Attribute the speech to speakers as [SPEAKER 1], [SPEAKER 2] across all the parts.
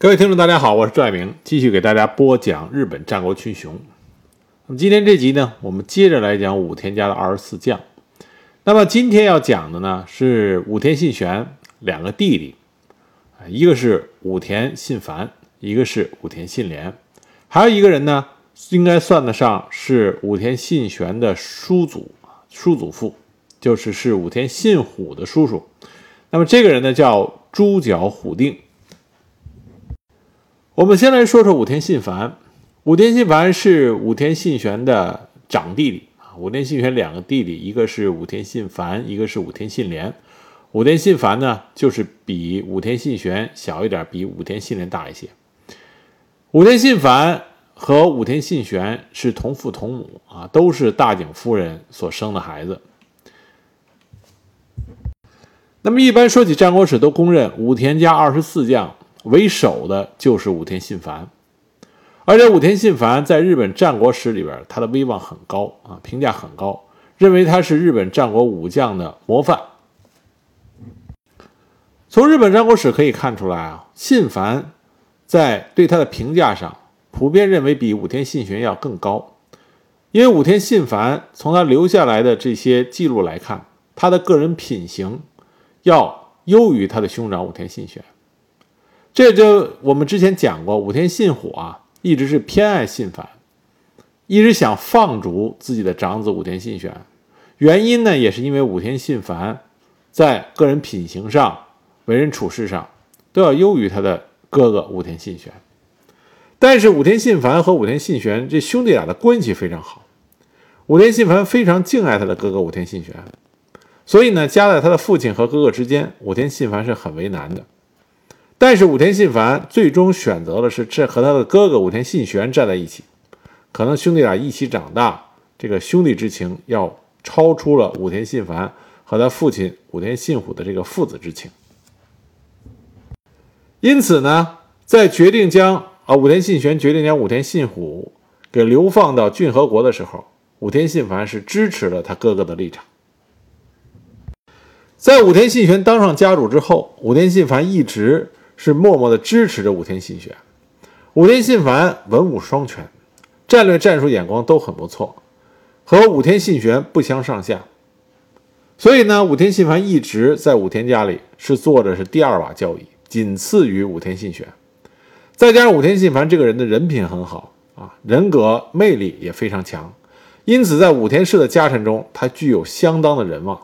[SPEAKER 1] 各位听众，大家好，我是赵爱明，继续给大家播讲日本战国群雄。那么今天这集呢，我们接着来讲武田家的二十四将。那么今天要讲的呢是武田信玄两个弟弟，一个是武田信繁，一个是武田信廉，还有一个人呢，应该算得上是武田信玄的叔祖叔祖父，就是是武田信虎的叔叔。那么这个人呢叫猪角虎定。我们先来说说武田信繁。武田信繁是武田信玄的长弟弟啊。武田信玄两个弟弟，一个是武田信繁，一个是武田信廉。武田信繁呢，就是比武田信玄小一点，比武田信廉大一些。武田信繁和武田信玄是同父同母啊，都是大井夫人所生的孩子。那么一般说起战国史，都公认武田家二十四将。为首的就是武田信繁，而且武田信繁在日本战国史里边，他的威望很高啊，评价很高，认为他是日本战国武将的模范。从日本战国史可以看出来啊，信繁在对他的评价上，普遍认为比武田信玄要更高，因为武田信繁从他留下来的这些记录来看，他的个人品行要优于他的兄长武田信玄。这就我们之前讲过，武田信虎啊，一直是偏爱信繁，一直想放逐自己的长子武田信玄。原因呢，也是因为武田信繁在个人品行上、为人处事上都要优于他的哥哥武田信玄。但是武田信繁和武田信玄这兄弟俩的关系非常好，武田信繁非常敬爱他的哥哥武田信玄，所以呢，夹在他的父亲和哥哥之间，武田信繁是很为难的。但是武田信繁最终选择的是这和他的哥哥武田信玄站在一起，可能兄弟俩一起长大，这个兄弟之情要超出了武田信繁和他父亲武田信虎的这个父子之情。因此呢，在决定将啊武田信玄决定将武田信虎给流放到骏河国的时候，武田信繁是支持了他哥哥的立场。在武田信玄当上家主之后，武田信繁一直。是默默地支持着武田信玄。武田信繁文武双全，战略战术眼光都很不错，和武田信玄不相上下。所以呢，武田信繁一直在武田家里是做的是第二把交椅，仅次于武田信玄。再加上武田信繁这个人的人品很好啊，人格魅力也非常强，因此在武田氏的家臣中，他具有相当的人望。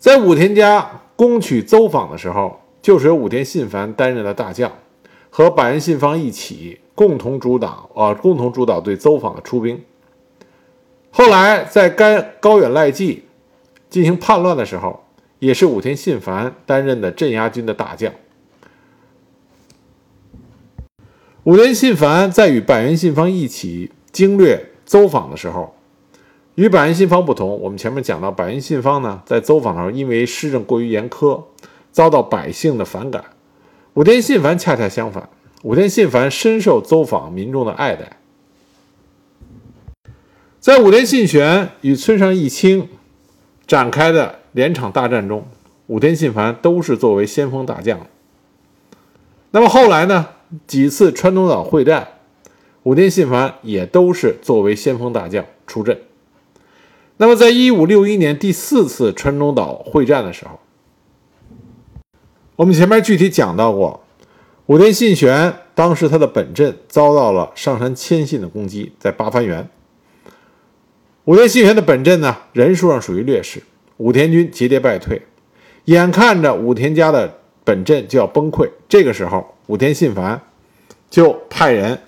[SPEAKER 1] 在武田家。攻取邹访的时候，就是由武田信繁担任的大将，和板垣信方一起共同主导啊，共同主导对邹访的出兵。后来在该高远赖纪进行叛乱的时候，也是武田信繁担任的镇压军的大将。武田信繁在与板垣信方一起经略邹访的时候。与百元信方不同，我们前面讲到，百元信方呢，在走访的时候，因为施政过于严苛，遭到百姓的反感。武田信繁恰恰相反，武田信繁深受走访民众的爱戴。在武田信玄与村上义清展开的连场大战中，武田信繁都是作为先锋大将。那么后来呢，几次川东岛会战，武田信繁也都是作为先锋大将出阵。那么，在一五六一年第四次川中岛会战的时候，我们前面具体讲到过，武田信玄当时他的本阵遭到了上杉谦信的攻击，在八幡原。武田信玄的本阵呢，人数上属于劣势，武田军节节败退，眼看着武田家的本阵就要崩溃。这个时候，武田信繁就派人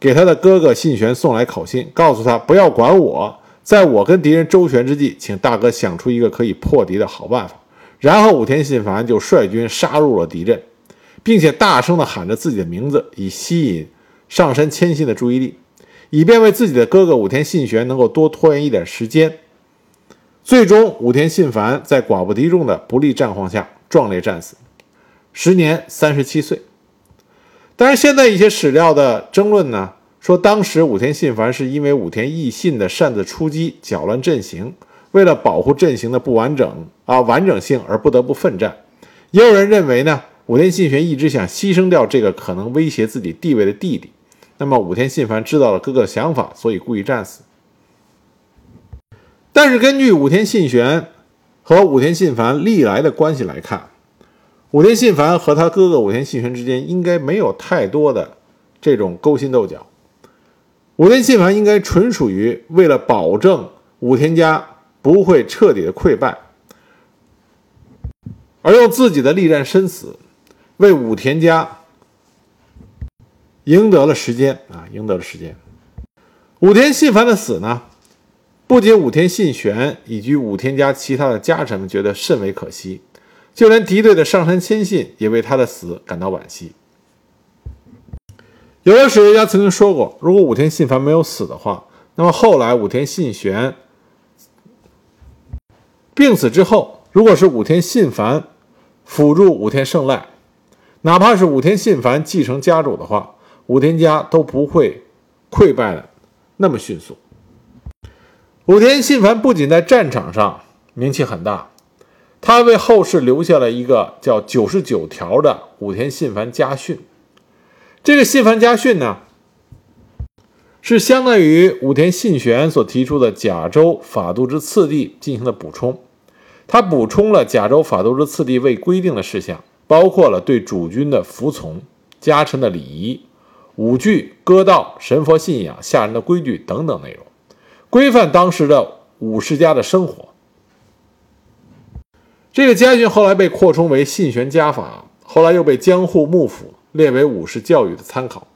[SPEAKER 1] 给他的哥哥信玄送来口信，告诉他不要管我。在我跟敌人周旋之际，请大哥想出一个可以破敌的好办法。然后武田信繁就率军杀入了敌阵，并且大声地喊着自己的名字，以吸引上山谦信的注意力，以便为自己的哥哥武田信玄能够多拖延一点时间。最终，武田信繁在寡不敌众的不利战况下壮烈战死，时年三十七岁。当然，现在一些史料的争论呢？说当时武田信繁是因为武田义信的擅自出击，搅乱阵型，为了保护阵型的不完整啊完整性而不得不奋战。也有人认为呢，武田信玄一直想牺牲掉这个可能威胁自己地位的弟弟。那么武田信繁知道了哥哥的想法，所以故意战死。但是根据武田信玄和武田信繁历来的关系来看，武田信繁和他哥哥武田信玄之间应该没有太多的这种勾心斗角。武田信繁应该纯属于为了保证武田家不会彻底的溃败，而用自己的力战生死，为武田家。赢得了时间啊，赢得了时间。武田信繁的死呢，不仅武田信玄以及武田家其他的家臣们觉得甚为可惜，就连敌对的上杉谦信也为他的死感到惋惜。有的史学家曾经说过，如果武田信繁没有死的话，那么后来武田信玄病死之后，如果是武田信繁辅助武田胜赖，哪怕是武田信繁继承家主的话，武田家都不会溃败的那么迅速。武田信繁不仅在战场上名气很大，他为后世留下了一个叫“九十九条”的武田信繁家训。这个信繁家训呢，是相当于武田信玄所提出的甲州法度之次第进行的补充。他补充了甲州法度之次第未规定的事项，包括了对主君的服从、家臣的礼仪。武具、歌道、神佛信仰、下人的规矩等等内容，规范当时的武士家的生活。这个家训后来被扩充为信玄家法，后来又被江户幕府列为武士教育的参考。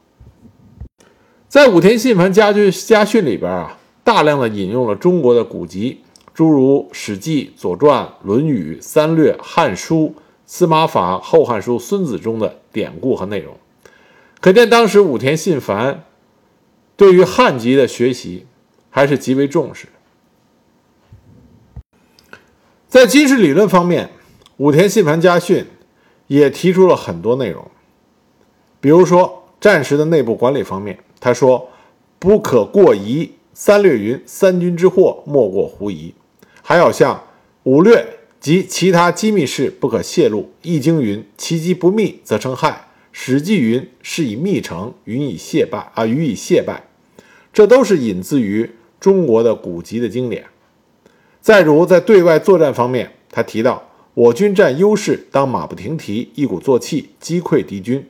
[SPEAKER 1] 在武田信繁家训家训里边啊，大量的引用了中国的古籍，诸如《史记》《左传》《论语》《三略》《汉书》《司马法》《后汉书》《孙子》中的典故和内容。可见当时武田信繁对于汉籍的学习还是极为重视。在军事理论方面，武田信繁家训也提出了很多内容，比如说战时的内部管理方面，他说：“不可过疑。三略云：三军之祸，莫过狐疑。还要像五略及其他机密事不可泄露。易经云：其机不密，则成害。”史记云：“是以密成，予以泄败啊，予以泄败。”这都是引自于中国的古籍的经典。再如在对外作战方面，他提到：“我军占优势，当马不停蹄，一鼓作气，击溃敌军。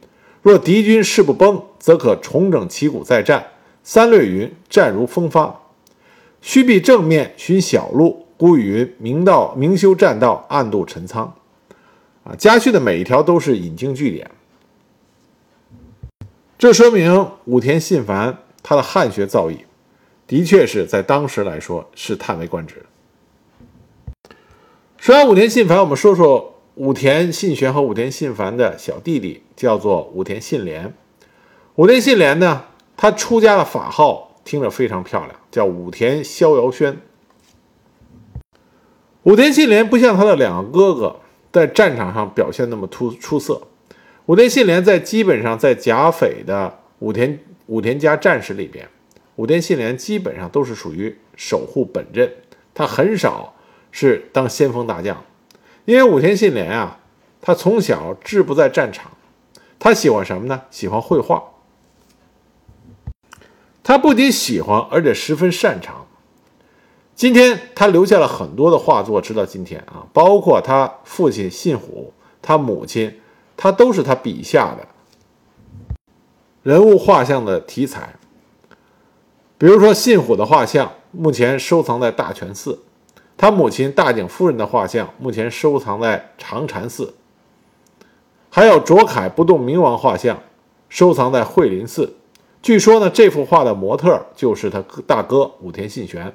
[SPEAKER 1] 若敌军势不崩，则可重整旗鼓再战。”三略云：“战如风发，须避正面，寻小路。”孤语云：“明道明修栈道，暗度陈仓。”啊，家训的每一条都是引经据典。这说明武田信繁他的汉学造诣，的确是在当时来说是叹为观止的。说完武田信繁，我们说说武田信玄和武田信繁的小弟弟，叫做武田信廉。武田信廉呢，他出家的法号听着非常漂亮，叫武田逍遥轩。武田信廉不像他的两个哥哥在战场上表现那么突出色。武田信廉在基本上在甲斐的武田武田家战士里边，武田信廉基本上都是属于守护本阵，他很少是当先锋大将，因为武田信廉啊，他从小志不在战场，他喜欢什么呢？喜欢绘画。他不仅喜欢，而且十分擅长。今天他留下了很多的画作，直到今天啊，包括他父亲信虎，他母亲。他都是他笔下的人物画像的题材，比如说信虎的画像，目前收藏在大泉寺；他母亲大井夫人的画像，目前收藏在长禅寺；还有卓凯不动明王画像，收藏在惠林寺。据说呢，这幅画的模特就是他大哥武田信玄。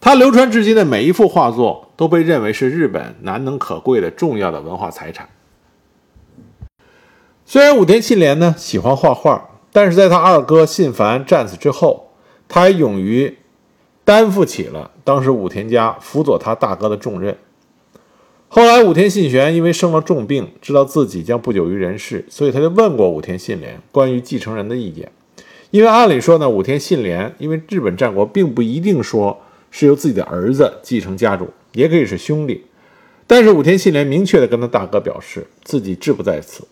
[SPEAKER 1] 他流传至今的每一幅画作都被认为是日本难能可贵的重要的文化财产。虽然武田信廉呢喜欢画画，但是在他二哥信繁战死之后，他还勇于担负起了当时武田家辅佐他大哥的重任。后来武田信玄因为生了重病，知道自己将不久于人世，所以他就问过武田信廉关于继承人的意见。因为按理说呢，武田信廉因为日本战国并不一定说。是由自己的儿子继承家主，也可以是兄弟。但是武田信廉明确的跟他大哥表示自己志不在此，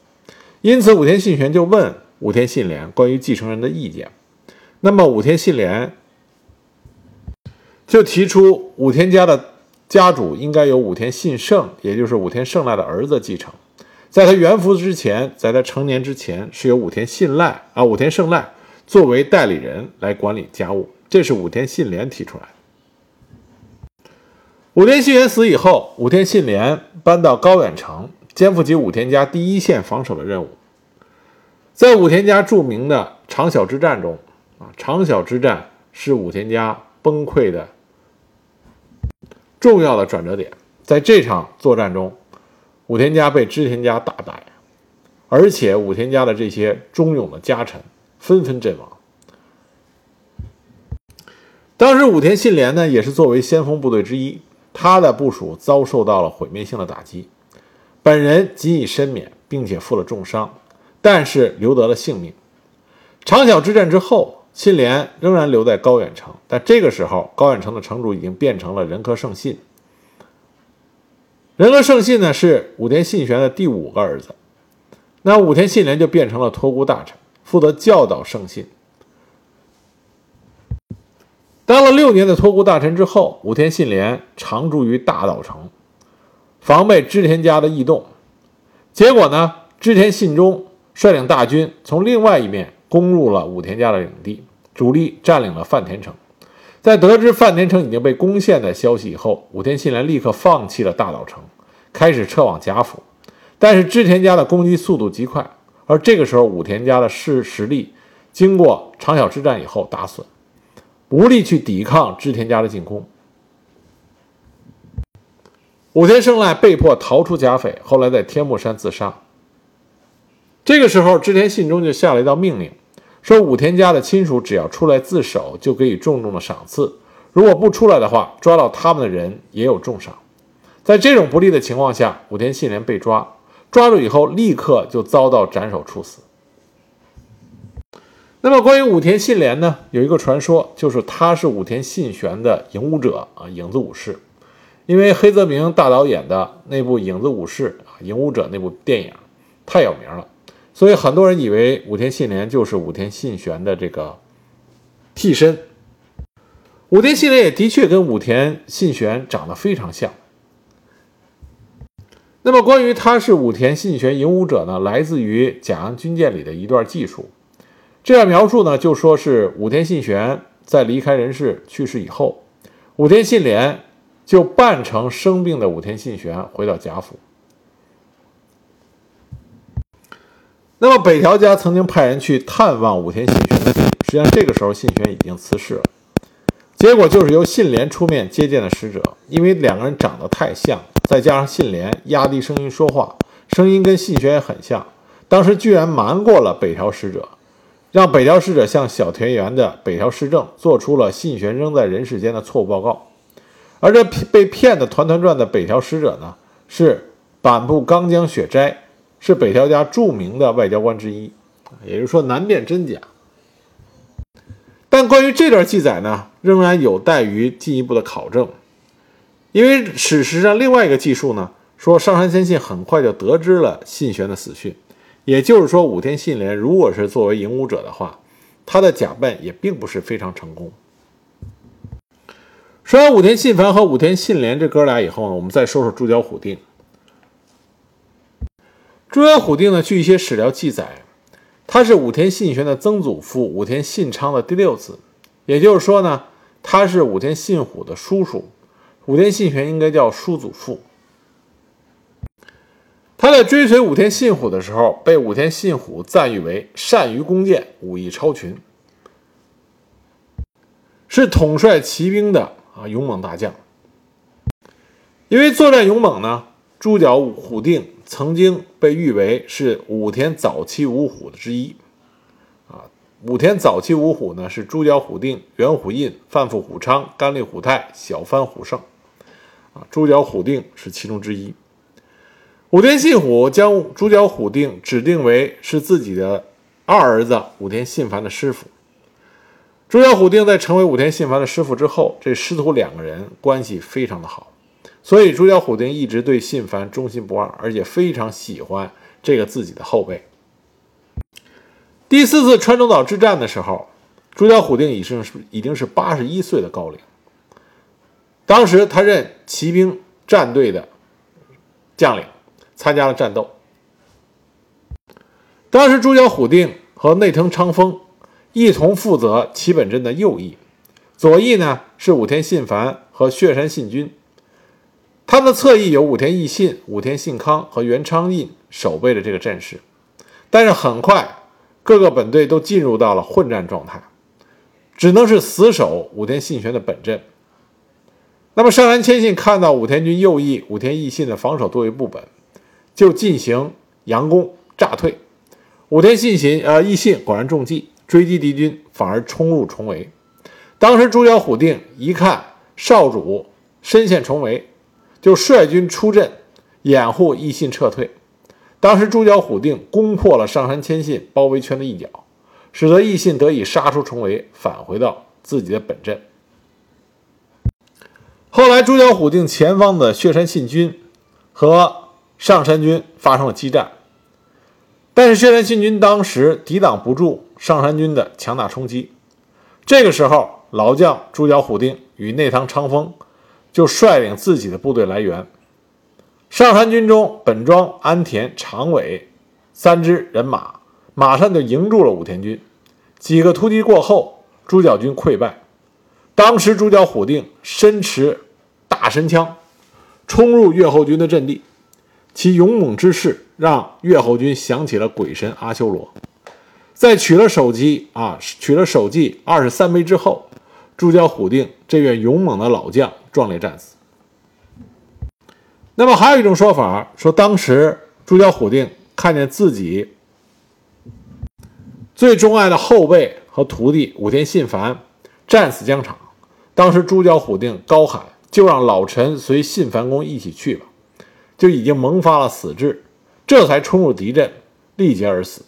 [SPEAKER 1] 因此武田信玄就问武田信廉关于继承人的意见。那么武田信廉就提出武田家的家主应该由武田信胜，也就是武田胜赖的儿子继承。在他元服之前，在他成年之前，是由武田信赖啊武田胜赖作为代理人来管理家务，这是武田信廉提出来的。武田信玄死以后，武田信廉搬到高远城，肩负起武田家第一线防守的任务。在武田家著名的长小之战中，啊，长小之战是武田家崩溃的重要的转折点。在这场作战中，武田家被织田家大败，而且武田家的这些忠勇的家臣纷纷阵亡。当时武田信廉呢，也是作为先锋部队之一，他的部署遭受到了毁灭性的打击，本人仅以身免，并且负了重伤，但是留得了性命。长筱之战之后，信廉仍然留在高远城，但这个时候高远城的城主已经变成了仁科胜信。仁和胜信呢是武田信玄的第五个儿子，那武田信廉就变成了托孤大臣，负责教导胜信。当了六年的托孤大臣之后，武田信廉常驻于大岛城，防备织田家的异动。结果呢，织田信忠率领大军从另外一面攻入了武田家的领地，主力占领了饭田城。在得知饭田城已经被攻陷的消息以后，武田信廉立刻放弃了大岛城，开始撤往甲府。但是织田家的攻击速度极快，而这个时候武田家的势实力经过长小之战以后打损，无力去抵抗织田家的进攻。武田胜赖被迫逃出甲斐，后来在天目山自杀。这个时候，织田信忠就下了一道命令。说武田家的亲属只要出来自首，就给予重重的赏赐；如果不出来的话，抓到他们的人也有重赏。在这种不利的情况下，武田信廉被抓，抓住以后立刻就遭到斩首处死。那么关于武田信廉呢，有一个传说，就是他是武田信玄的影武者啊，影子武士。因为黑泽明大导演的那部《影子武士》啊，影武者那部电影太有名了。所以很多人以为武田信廉就是武田信玄的这个替身。武田信廉也的确跟武田信玄长得非常像。那么关于他是武田信玄影武者呢，来自于《甲阳军舰》里的一段记述。这样描述呢，就说是武田信玄在离开人世去世以后，武田信廉就扮成生病的武田信玄回到甲府。那么北条家曾经派人去探望武田信玄实际上这个时候信玄已经辞世了。结果就是由信廉出面接见的使者，因为两个人长得太像，再加上信廉压低声音说话，声音跟信玄也很像，当时居然瞒过了北条使者，让北条使者向小田园的北条氏政做出了信玄仍在人世间的错误报告。而这被骗的团团转的北条使者呢，是板部刚江雪斋。是北条家著名的外交官之一，也就是说难辨真假。但关于这段记载呢，仍然有待于进一步的考证，因为史实上另外一个记述呢，说上杉谦信很快就得知了信玄的死讯，也就是说武田信廉如果是作为影武者的话，他的假扮也并不是非常成功。说完武田信繁和武田信廉这哥俩以后呢，我们再说说猪脚虎定。朱元虎定呢？据一些史料记载，他是武田信玄的曾祖父武田信昌的第六子，也就是说呢，他是武田信虎的叔叔。武田信玄应该叫叔祖父。他在追随武田信虎的时候，被武田信虎赞誉为善于弓箭，武艺超群，是统帅骑兵的啊勇猛大将。因为作战勇猛呢，朱角虎定。曾经被誉为是武田早期五虎的之一，啊，武田早期五虎呢是猪角虎定、元虎印、范富虎昌、甘利虎泰、小番虎胜，啊，猪角虎定是其中之一。武田信虎将猪角虎定指定为是自己的二儿子武田信繁的师傅。猪角虎定在成为武田信繁的师傅之后，这师徒两个人关系非常的好。所以朱角虎定一直对信繁忠心不二，而且非常喜欢这个自己的后辈。第四次川中岛之战的时候，朱角虎定已经是已经是八十一岁的高龄。当时他任骑兵战队的将领，参加了战斗。当时朱角虎定和内藤昌丰一同负责齐本镇的右翼，左翼呢是武田信繁和血山信君。他们的侧翼有武田义信、武田信康和原昌印守备着这个阵势。但是很快，各个本队都进入到了混战状态，只能是死守武田信玄的本阵。那么上杉谦信看到武田军右翼武田义信的防守作为不稳，就进行佯攻诈退。武田信行呃义信果然中计，追击敌军反而冲入重围。当时朱角虎定一看少主身陷重围，就率军出阵掩护义信撤退。当时朱角虎定攻破了上杉谦信包围圈的一角，使得义信得以杀出重围，返回到自己的本阵。后来，朱角虎定前方的血山信军和上杉军发生了激战，但是血山信军当时抵挡不住上杉军的强大冲击。这个时候，老将朱角虎定与内藤昌丰就率领自己的部队来援。上杉军中，本庄、安田、长尾三支人马马上就迎住了武田军。几个突击过后，朱角军溃败。当时，朱角虎定身持大神枪，冲入越后军的阵地，其勇猛之势让越后军想起了鬼神阿修罗。在取了首级啊，取了首级二十三枚之后，朱角虎定这位勇猛的老将壮烈战死。那么还有一种说法，说当时朱角虎定看见自己最钟爱的后辈和徒弟武田信繁战死疆场，当时朱角虎定高喊：“就让老臣随信繁公一起去吧！”就已经萌发了死志，这才冲入敌阵，力竭而死。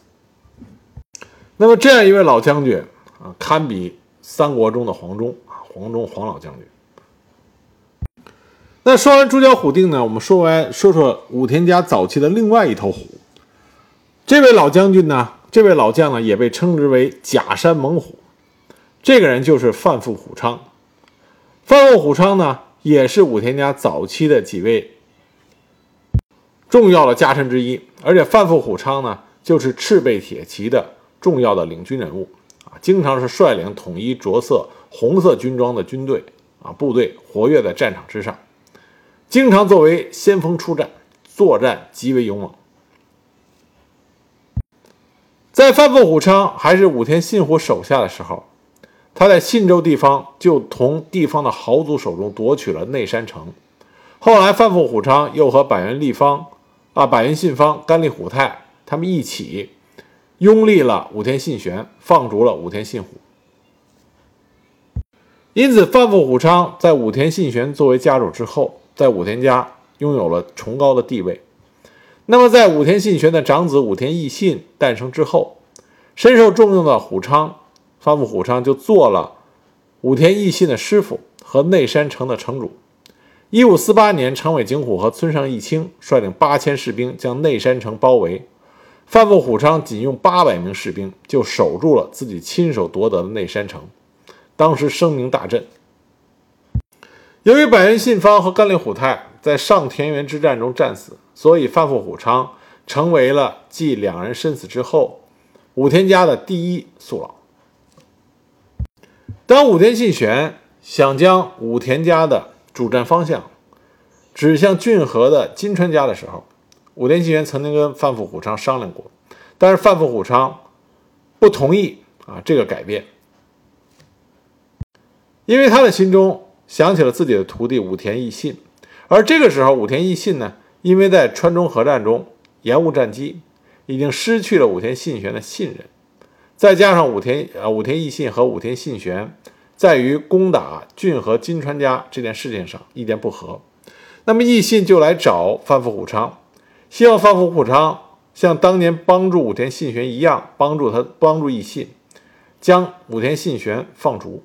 [SPEAKER 1] 那么这样一位老将军啊，堪比三国中的黄忠啊，黄忠黄老将军。那说完朱角虎定呢，我们说完说说武田家早期的另外一头虎。这位老将军呢，这位老将呢，也被称之为假山猛虎。这个人就是范富虎昌。范富虎昌呢，也是武田家早期的几位重要的家臣之一。而且范富虎昌呢，就是赤背铁骑的重要的领军人物，经常是率领统一着色红色军装的军队啊部队活跃在战场之上。经常作为先锋出战，作战极为勇猛。在范富虎昌还是武田信虎手下的时候，他在信州地方就从地方的豪族手中夺取了内山城。后来，范富虎昌又和板垣立方、啊板垣信方、甘利虎太他们一起拥立了武田信玄，放逐了武田信虎。因此，范富虎昌在武田信玄作为家主之后。在武田家拥有了崇高的地位。那么，在武田信玄的长子武田义信诞生之后，深受重用的虎昌范富虎昌就做了武田义信的师傅和内山城的城主。一五四八年，长尾景虎和村上义清率领八千士兵将内山城包围，范富虎昌仅用八百名士兵就守住了自己亲手夺得的内山城，当时声名大振。由于百元信方和甘利虎太在上田园之战中战死，所以范富虎昌成为了继两人身死之后武田家的第一宿老。当武田信玄想将武田家的主战方向指向骏河的金川家的时候，武田信玄曾经跟范富虎昌商量过，但是范富虎昌不同意啊这个改变，因为他的心中。想起了自己的徒弟武田义信，而这个时候武田义信呢，因为在川中合战中延误战机，已经失去了武田信玄的信任。再加上武田呃武田义信和武田信玄在于攻打骏河金川家这件事情上意见不合，那么义信就来找范富虎昌，希望范富虎昌像当年帮助武田信玄一样，帮助他帮助义信，将武田信玄放逐。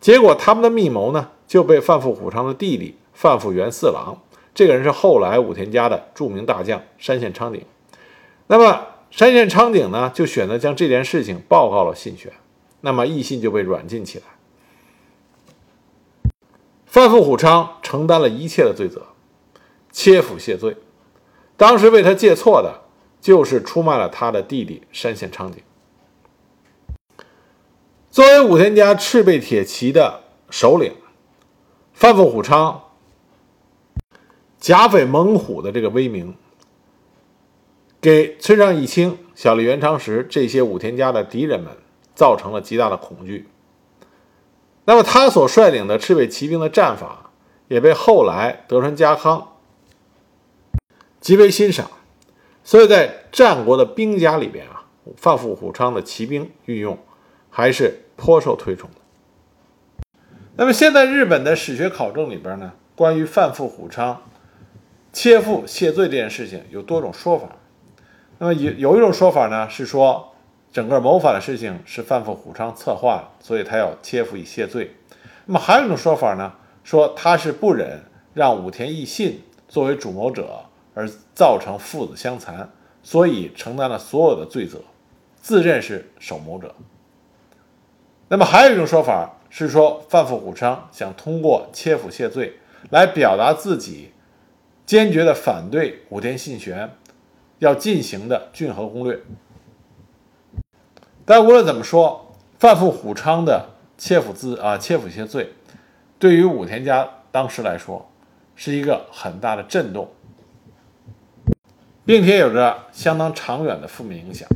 [SPEAKER 1] 结果他们的密谋呢？就被范富虎昌的弟弟范富元四郎这个人是后来武田家的著名大将山县昌鼎。那么山县昌鼎呢，就选择将这件事情报告了信玄，那么义信就被软禁起来。范富虎昌承担了一切的罪责，切腹谢罪。当时为他借错的，就是出卖了他的弟弟山县昌景。作为武田家赤背铁骑的首领，范凤虎昌甲斐猛虎的这个威名，给村上义清、小笠原长时这些武田家的敌人们造成了极大的恐惧。那么他所率领的赤背骑兵的战法，也被后来德川家康极为欣赏，所以在战国的兵家里边啊，范富虎昌的骑兵运用还是颇受推崇的。那么现在日本的史学考证里边呢，关于范富虎昌切腹谢罪这件事情有多种说法。那么有有一种说法呢，是说。整个谋反的事情是范富虎昌策划的，所以他要切腹以谢罪。那么还有一种说法呢，说他是不忍让武田义信作为主谋者而造成父子相残，所以承担了所有的罪责，自认是首谋者。那么还有一种说法是说范富虎昌想通过切腹谢罪来表达自己坚决的反对武田信玄要进行的骏河攻略。但无论怎么说，范富虎昌的切腹自啊切腹谢罪，对于武田家当时来说是一个很大的震动，并且有着相当长远的负面影响。